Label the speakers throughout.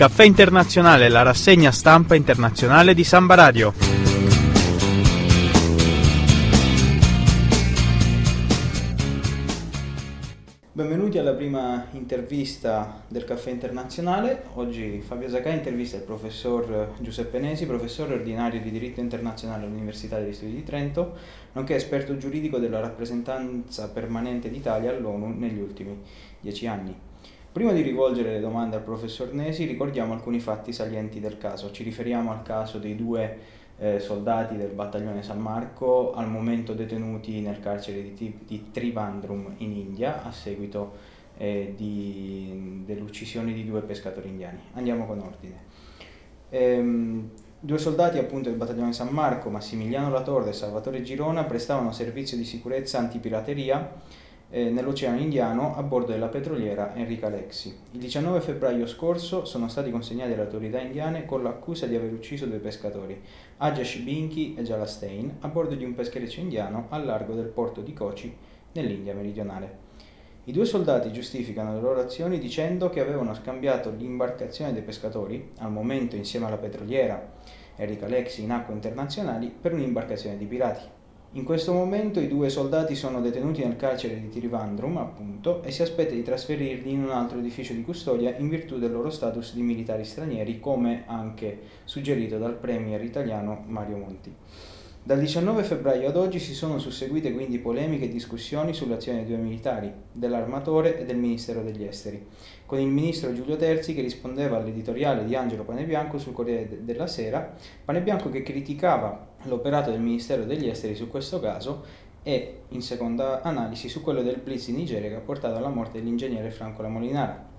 Speaker 1: Caffè Internazionale, la rassegna stampa internazionale di Samba Radio. Benvenuti alla prima intervista del Caffè Internazionale. Oggi Fabio Zacai intervista il professor Giuseppe Nesi, professore ordinario di diritto internazionale all'Università degli Studi di Trento, nonché esperto giuridico della rappresentanza permanente d'Italia all'ONU negli ultimi dieci anni. Prima di rivolgere le domande al professor Nesi, ricordiamo alcuni fatti salienti del caso. Ci riferiamo al caso dei due eh, soldati del battaglione San Marco al momento detenuti nel carcere di, di Trivandrum in India a seguito eh, di, dell'uccisione di due pescatori indiani. Andiamo con ordine. Ehm, due soldati appunto del battaglione San Marco, Massimiliano Latorre e Salvatore Girona, prestavano servizio di sicurezza antipirateria nell'Oceano Indiano a bordo della petroliera Enrica Lexi. Il 19 febbraio scorso sono stati consegnati alle autorità indiane con l'accusa di aver ucciso due pescatori, Ajash Binki e Jalastein, a bordo di un peschereccio indiano al largo del porto di Kochi, nell'India meridionale. I due soldati giustificano le loro azioni dicendo che avevano scambiato l'imbarcazione dei pescatori, al momento insieme alla petroliera Enrica Lexi in acque internazionali, per un'imbarcazione di pirati. In questo momento i due soldati sono detenuti nel carcere di Tirivandrum, appunto, e si aspetta di trasferirli in un altro edificio di custodia in virtù del loro status di militari stranieri, come anche suggerito dal premier italiano Mario Monti. Dal 19 febbraio ad oggi si sono susseguite quindi polemiche e discussioni sull'azione dei due militari, dell'armatore e del Ministero degli Esteri, con il ministro Giulio Terzi che rispondeva all'editoriale di Angelo Panebianco sul Corriere della Sera, Panebianco che criticava l'operato del Ministero degli Esteri su questo caso e, in seconda analisi, su quello del blitz in Nigeria che ha portato alla morte dell'ingegnere Franco Lamolinara.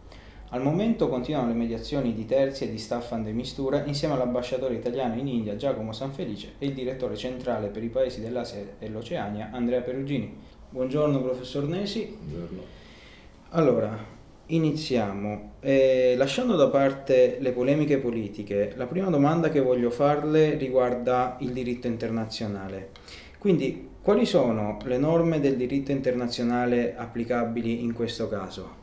Speaker 1: Al momento continuano le mediazioni di Terzi e di Staffan de Mistura insieme all'ambasciatore italiano in India Giacomo Sanfelice e il direttore centrale per i paesi dell'Asia e l'Oceania Andrea Perugini. Buongiorno professor Nesi.
Speaker 2: Buongiorno.
Speaker 1: Allora, iniziamo. Eh, lasciando da parte le polemiche politiche, la prima domanda che voglio farle riguarda il diritto internazionale. Quindi, quali sono le norme del diritto internazionale applicabili in questo caso?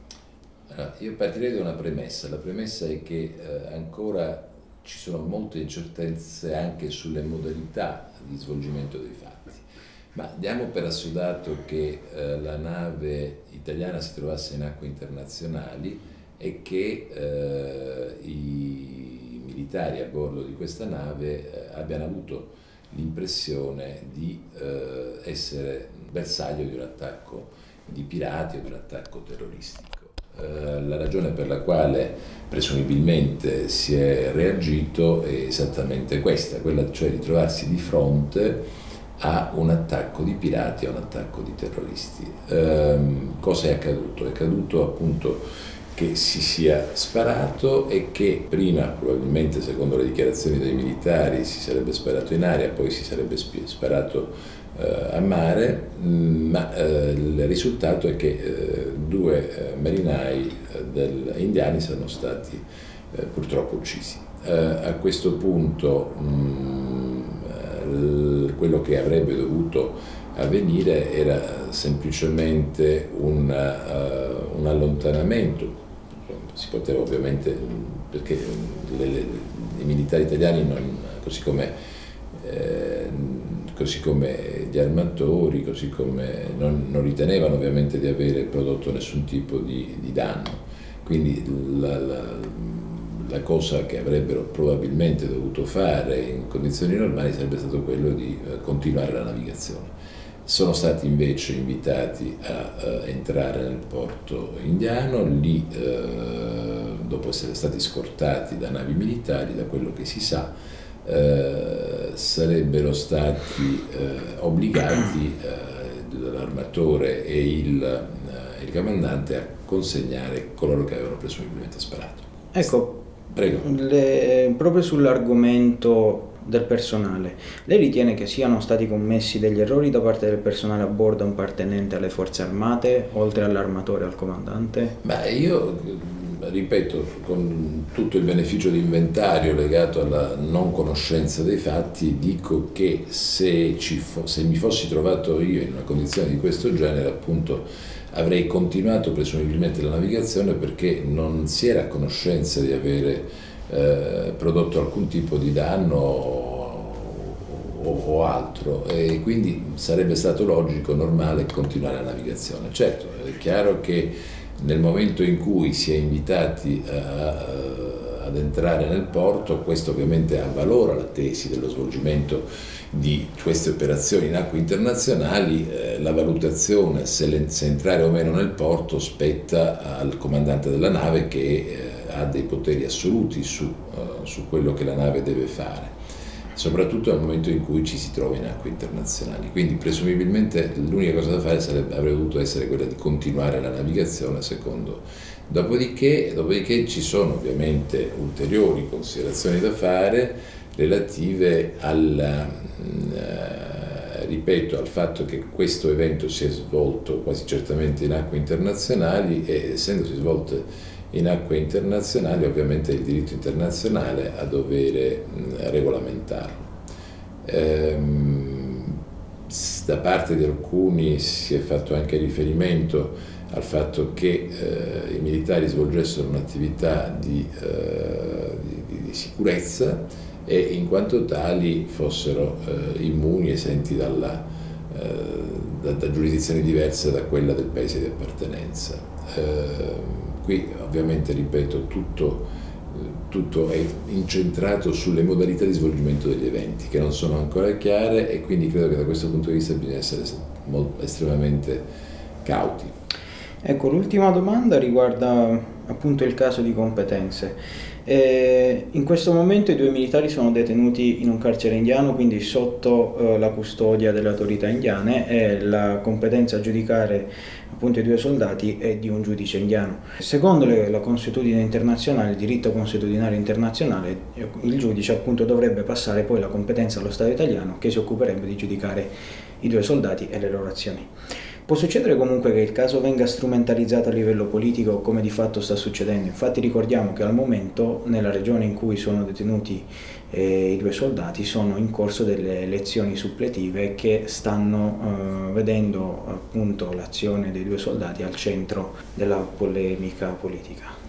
Speaker 2: Allora, io partirei da una premessa. La premessa è che eh, ancora ci sono molte incertezze anche sulle modalità di svolgimento dei fatti. Ma diamo per assodato che eh, la nave italiana si trovasse in acque internazionali e che eh, i militari a bordo di questa nave abbiano avuto l'impressione di essere bersaglio di un attacco di pirati o di un attacco terroristico. Eh, la ragione per la quale presumibilmente si è reagito è esattamente questa, quella cioè di trovarsi di fronte a un attacco di pirati, a un attacco di terroristi. Ehm, cosa è accaduto? È accaduto appunto che si sia sparato e che prima, probabilmente secondo le dichiarazioni dei militari, si sarebbe sparato in aria, poi si sarebbe sparato eh, a mare, mm, ma eh, il risultato è che eh, due marinai del, indiani sono stati purtroppo uccisi. a questo punto mh, mm, quello che avrebbe dovuto avvenire era semplicemente un, uh, un allontanamento si poteva ovviamente, perché le, le, i militari italiani, non, così, come, eh, così, come, gli armatori, così come non, non, ritenevano ovviamente di avere prodotto nessun tipo di, di danno. Quindi la, la, la, cosa che avrebbero probabilmente dovuto fare in condizioni normali sarebbe stato quello di eh, continuare la navigazione sono stati invece invitati a, a entrare nel porto indiano, lì eh, dopo essere stati scortati da navi militari, da quello che si sa, eh, sarebbero stati eh, obbligati eh, l'armatore e il, eh, il comandante a consegnare coloro che avevano presumibilmente sparato.
Speaker 1: Ecco, le, proprio sull'argomento del personale. Lei ritiene che siano stati commessi degli errori da parte del personale a bordo appartenente alle forze armate, oltre all'armatore e al comandante?
Speaker 2: Beh, io ripeto, con tutto il beneficio di inventario legato alla non conoscenza dei fatti, dico che se, fo- se mi fossi trovato io in una condizione di questo genere, appunto, avrei continuato presumibilmente la navigazione perché non si era a conoscenza di avere eh, prodotto alcun tipo di danno o, o, altro e quindi sarebbe stato logico, normale continuare la navigazione. Certo, è chiaro che nel momento in cui si è invitati a, ad entrare nel porto, questo ovviamente avvalora la tesi dello svolgimento di queste operazioni in acque internazionali, eh, la valutazione se, le, se, entrare o meno nel porto spetta al comandante della nave che eh, ha dei poteri assoluti su, uh, su quello che la nave deve fare soprattutto nel momento in cui ci si trova in acque internazionali. Quindi presumibilmente l'unica cosa da fare sarebbe, avrebbe dovuto essere quella di continuare la navigazione secondo. Dopodiché, dopodiché ci sono ovviamente ulteriori considerazioni da fare relative al, eh, ripeto, al fatto che questo evento si è svolto quasi certamente in acque internazionali e essendosi svolto in acque internazionali ovviamente è il diritto internazionale a dovere regolamentarlo. Ehm, da parte di alcuni si è fatto anche riferimento al fatto che eh, i militari svolgessero un'attività di, eh, di, di, sicurezza e in quanto tali fossero eh, immuni, esenti dalla, da, da, giurisdizioni diverse da quella del paese di appartenenza. Qui ovviamente, ripeto, tutto, tutto, è incentrato sulle modalità di svolgimento degli eventi che non sono ancora chiare e quindi credo che da questo punto di vista bisogna essere estremamente cauti.
Speaker 1: Ecco, l'ultima domanda riguarda appunto il caso di competenze. Eh, in questo momento i due militari sono detenuti in un carcere indiano, quindi sotto eh, la custodia delle autorità indiane e la competenza a giudicare appunto i due soldati è di un giudice indiano. Secondo le, la consuetudine internazionale, il diritto consuetudinario internazionale, il giudice appunto dovrebbe passare poi la competenza allo Stato italiano che si occuperebbe di giudicare i due soldati e le loro azioni. Può succedere comunque che il caso venga strumentalizzato a livello politico come di fatto sta succedendo. Infatti ricordiamo che al momento nella regione in cui sono detenuti eh, i due soldati sono in corso delle elezioni suppletive che stanno eh, vedendo appunto l'azione dei due soldati al centro della polemica politica.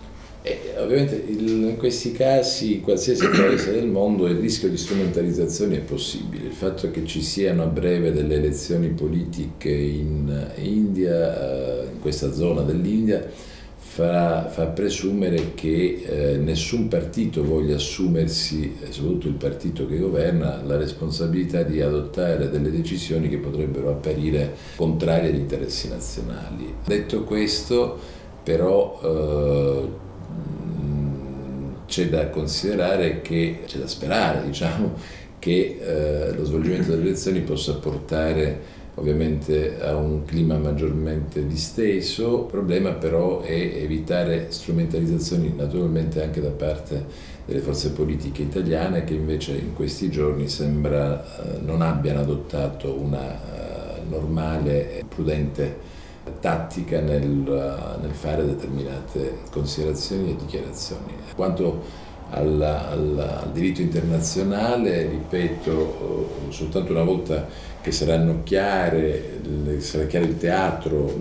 Speaker 2: E ovviamente in questi casi, in qualsiasi paese del mondo, il rischio di strumentalizzazione è possibile. Il fatto che ci siano a breve delle elezioni politiche in India, eh, in questa zona dell'India, fa, fa presumere che eh, nessun partito voglia assumersi, soprattutto il partito che governa, la responsabilità di adottare delle decisioni che potrebbero apparire contrarie agli interessi nazionali. Detto questo, però, eh, c'è da considerare che, c'è da sperare diciamo, che eh, lo svolgimento delle elezioni possa portare ovviamente a un clima maggiormente disteso, il problema però è evitare strumentalizzazioni naturalmente anche da parte delle forze politiche italiane che invece in questi giorni sembra eh, non abbiano adottato una eh, normale e prudente tattica nel, nel, fare determinate considerazioni e dichiarazioni. Quanto al, al, al diritto internazionale, ripeto, eh, soltanto una volta che saranno chiare, sarà chiaro il teatro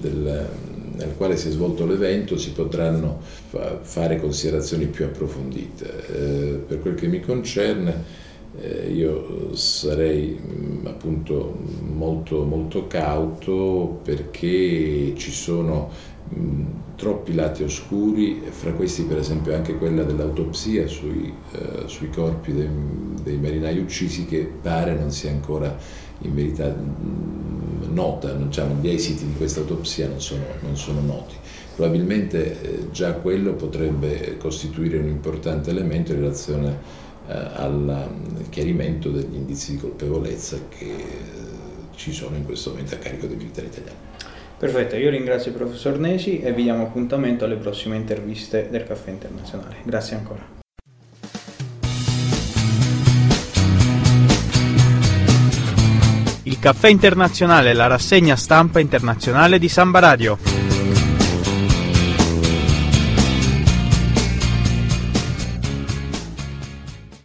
Speaker 2: del, nel quale si è svolto l'evento, si potranno fa, fare considerazioni più approfondite. Eh, per quel che mi concerne, eh, io sarei mm, appunto molto, molto cauto perché ci sono mm, troppi lati oscuri, fra questi per esempio anche quella dell'autopsia sui, eh, sui corpi dei, dei, marinai uccisi che pare non sia ancora in verità mh, mm, nota, diciamo, gli esiti di questa autopsia non sono, non sono noti. Probabilmente eh, già quello potrebbe costituire un importante elemento in relazione al chiarimento degli indizi di colpevolezza che eh, ci sono in questo momento a carico dei militari italiani.
Speaker 1: Perfetto, io ringrazio il professor Nesi e vi diamo appuntamento alle prossime interviste del Caffè Internazionale. Grazie ancora.
Speaker 3: Il Caffè Internazionale è la rassegna stampa internazionale di Samba Radio.